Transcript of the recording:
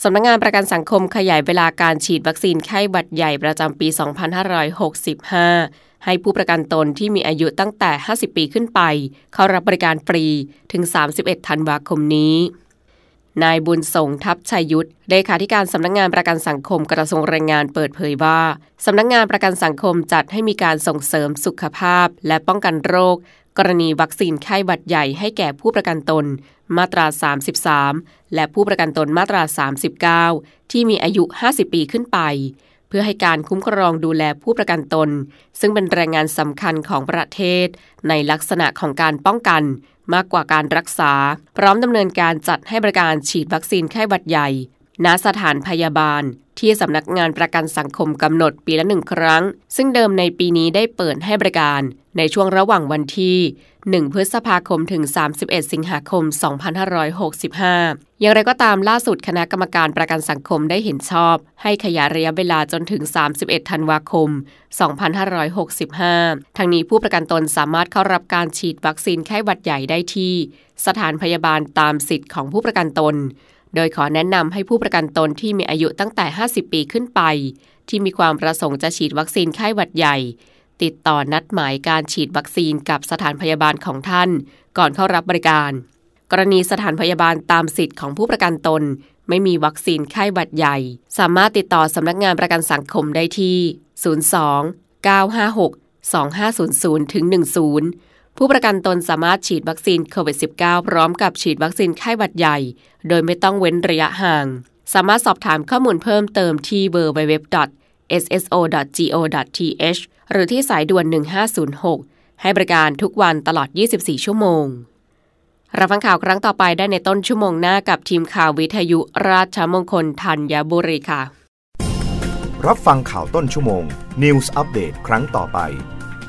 สำนักงงานประกันสังคมขยายเวลาการฉีดวัคซีนไข้หวัดใหญ่ประจำปี 2565 ให้ผู้ประกันตนที่มีอายุตั้งแต่ 50 ปีขึ้นไป เข้ารับบริการฟรีถึง 31 ธันวาคมนี้ นายบุญส่งทัพชัยยุทธเลขาธิการสำนักงงานประกันสังคมกระทรวงแรงงานเปิดเผยว่าสำนักงงานประกันสังคมจัดให้มีการส่งเสริมสุขภาพ และป้องกันโรค กรณีวัคซีนไข้หวัดใหญ่ให้แก่ผู้ประกันตน มาตรา 33 และผู้ประกันตนมาตรา 39 ที่มีอายุ 50 ปีขึ้นไป เพื่อให้การคุ้มครองดูแลผู้ประกันตน ซึ่งเป็นแรงงานสำคัญของประเทศ ในลักษณะของการป้องกัน มากกว่าการรักษา พร้อมดำเนินการจัดให้บริการฉีดวัคซีนไข้หวัดใหญ่ณสถานพยาบาล ที่สำนักงานประกันสังคมกำหนดปีละหนึ่งครั้ง ซึ่งเดิมในปีนี้ได้เปิดให้บริการในช่วงระหว่างวันที่ 1 พฤษภาคมถึง 31 สิงหาคม 2565 อย่างไรก็ตามล่าสุดคณะกรรมการประกันสังคมได้เห็นชอบ ให้ขยายระยะเวลาจนถึง 31 ธันวาคม 2565 ทั้งนี้ผู้ประกันตนสามารถเข้ารับการฉีดวัคซีนไข้หวัดใหญ่ได้ที่ สถานพยาบาลตามสิทธิ์ของผู้ประกันตน โดยขอแนะนำให้ผู้ประกันตนที่มีอายุตั้งแต่ 50 ปีขึ้นไป ที่มีความประสงค์จะฉีดวัคซีนไข้หวัดใหญ่ ติดต่อนัดหมายการฉีดวัคซีนกับสถานพยาบาลของท่าน ก่อนเข้ารับบริการ กรณีสถานพยาบาลตามสิทธิ์ของผู้ประกันตน ไม่มีวัคซีนไข้หวัดใหญ่ สามารถติดต่อสำนักงานประกันสังคมได้ที่ 02 956 2500ถึง10 ผู้ประกันตนสามารถฉีดวัคซีนโควิด -19 พร้อมกับฉีดวัคซีนไข้หวัดใหญ่ โดยไม่ต้องเว้นระยะห่าง สามารถสอบถามข้อมูลเพิ่มเติมที่ www.sso.go.th หรือที่สายด่วน 1506 ให้บริการทุกวันตลอด 24 ชั่วโมง รับฟังข่าวครั้งต่อไปได้ในต้นชั่วโมงหน้ากับทีมข่าววิทยุราชมงคลธัญบุรีค่ะ รับฟังข่าวต้นชั่วโมง News อัปเดตครั้งต่อไป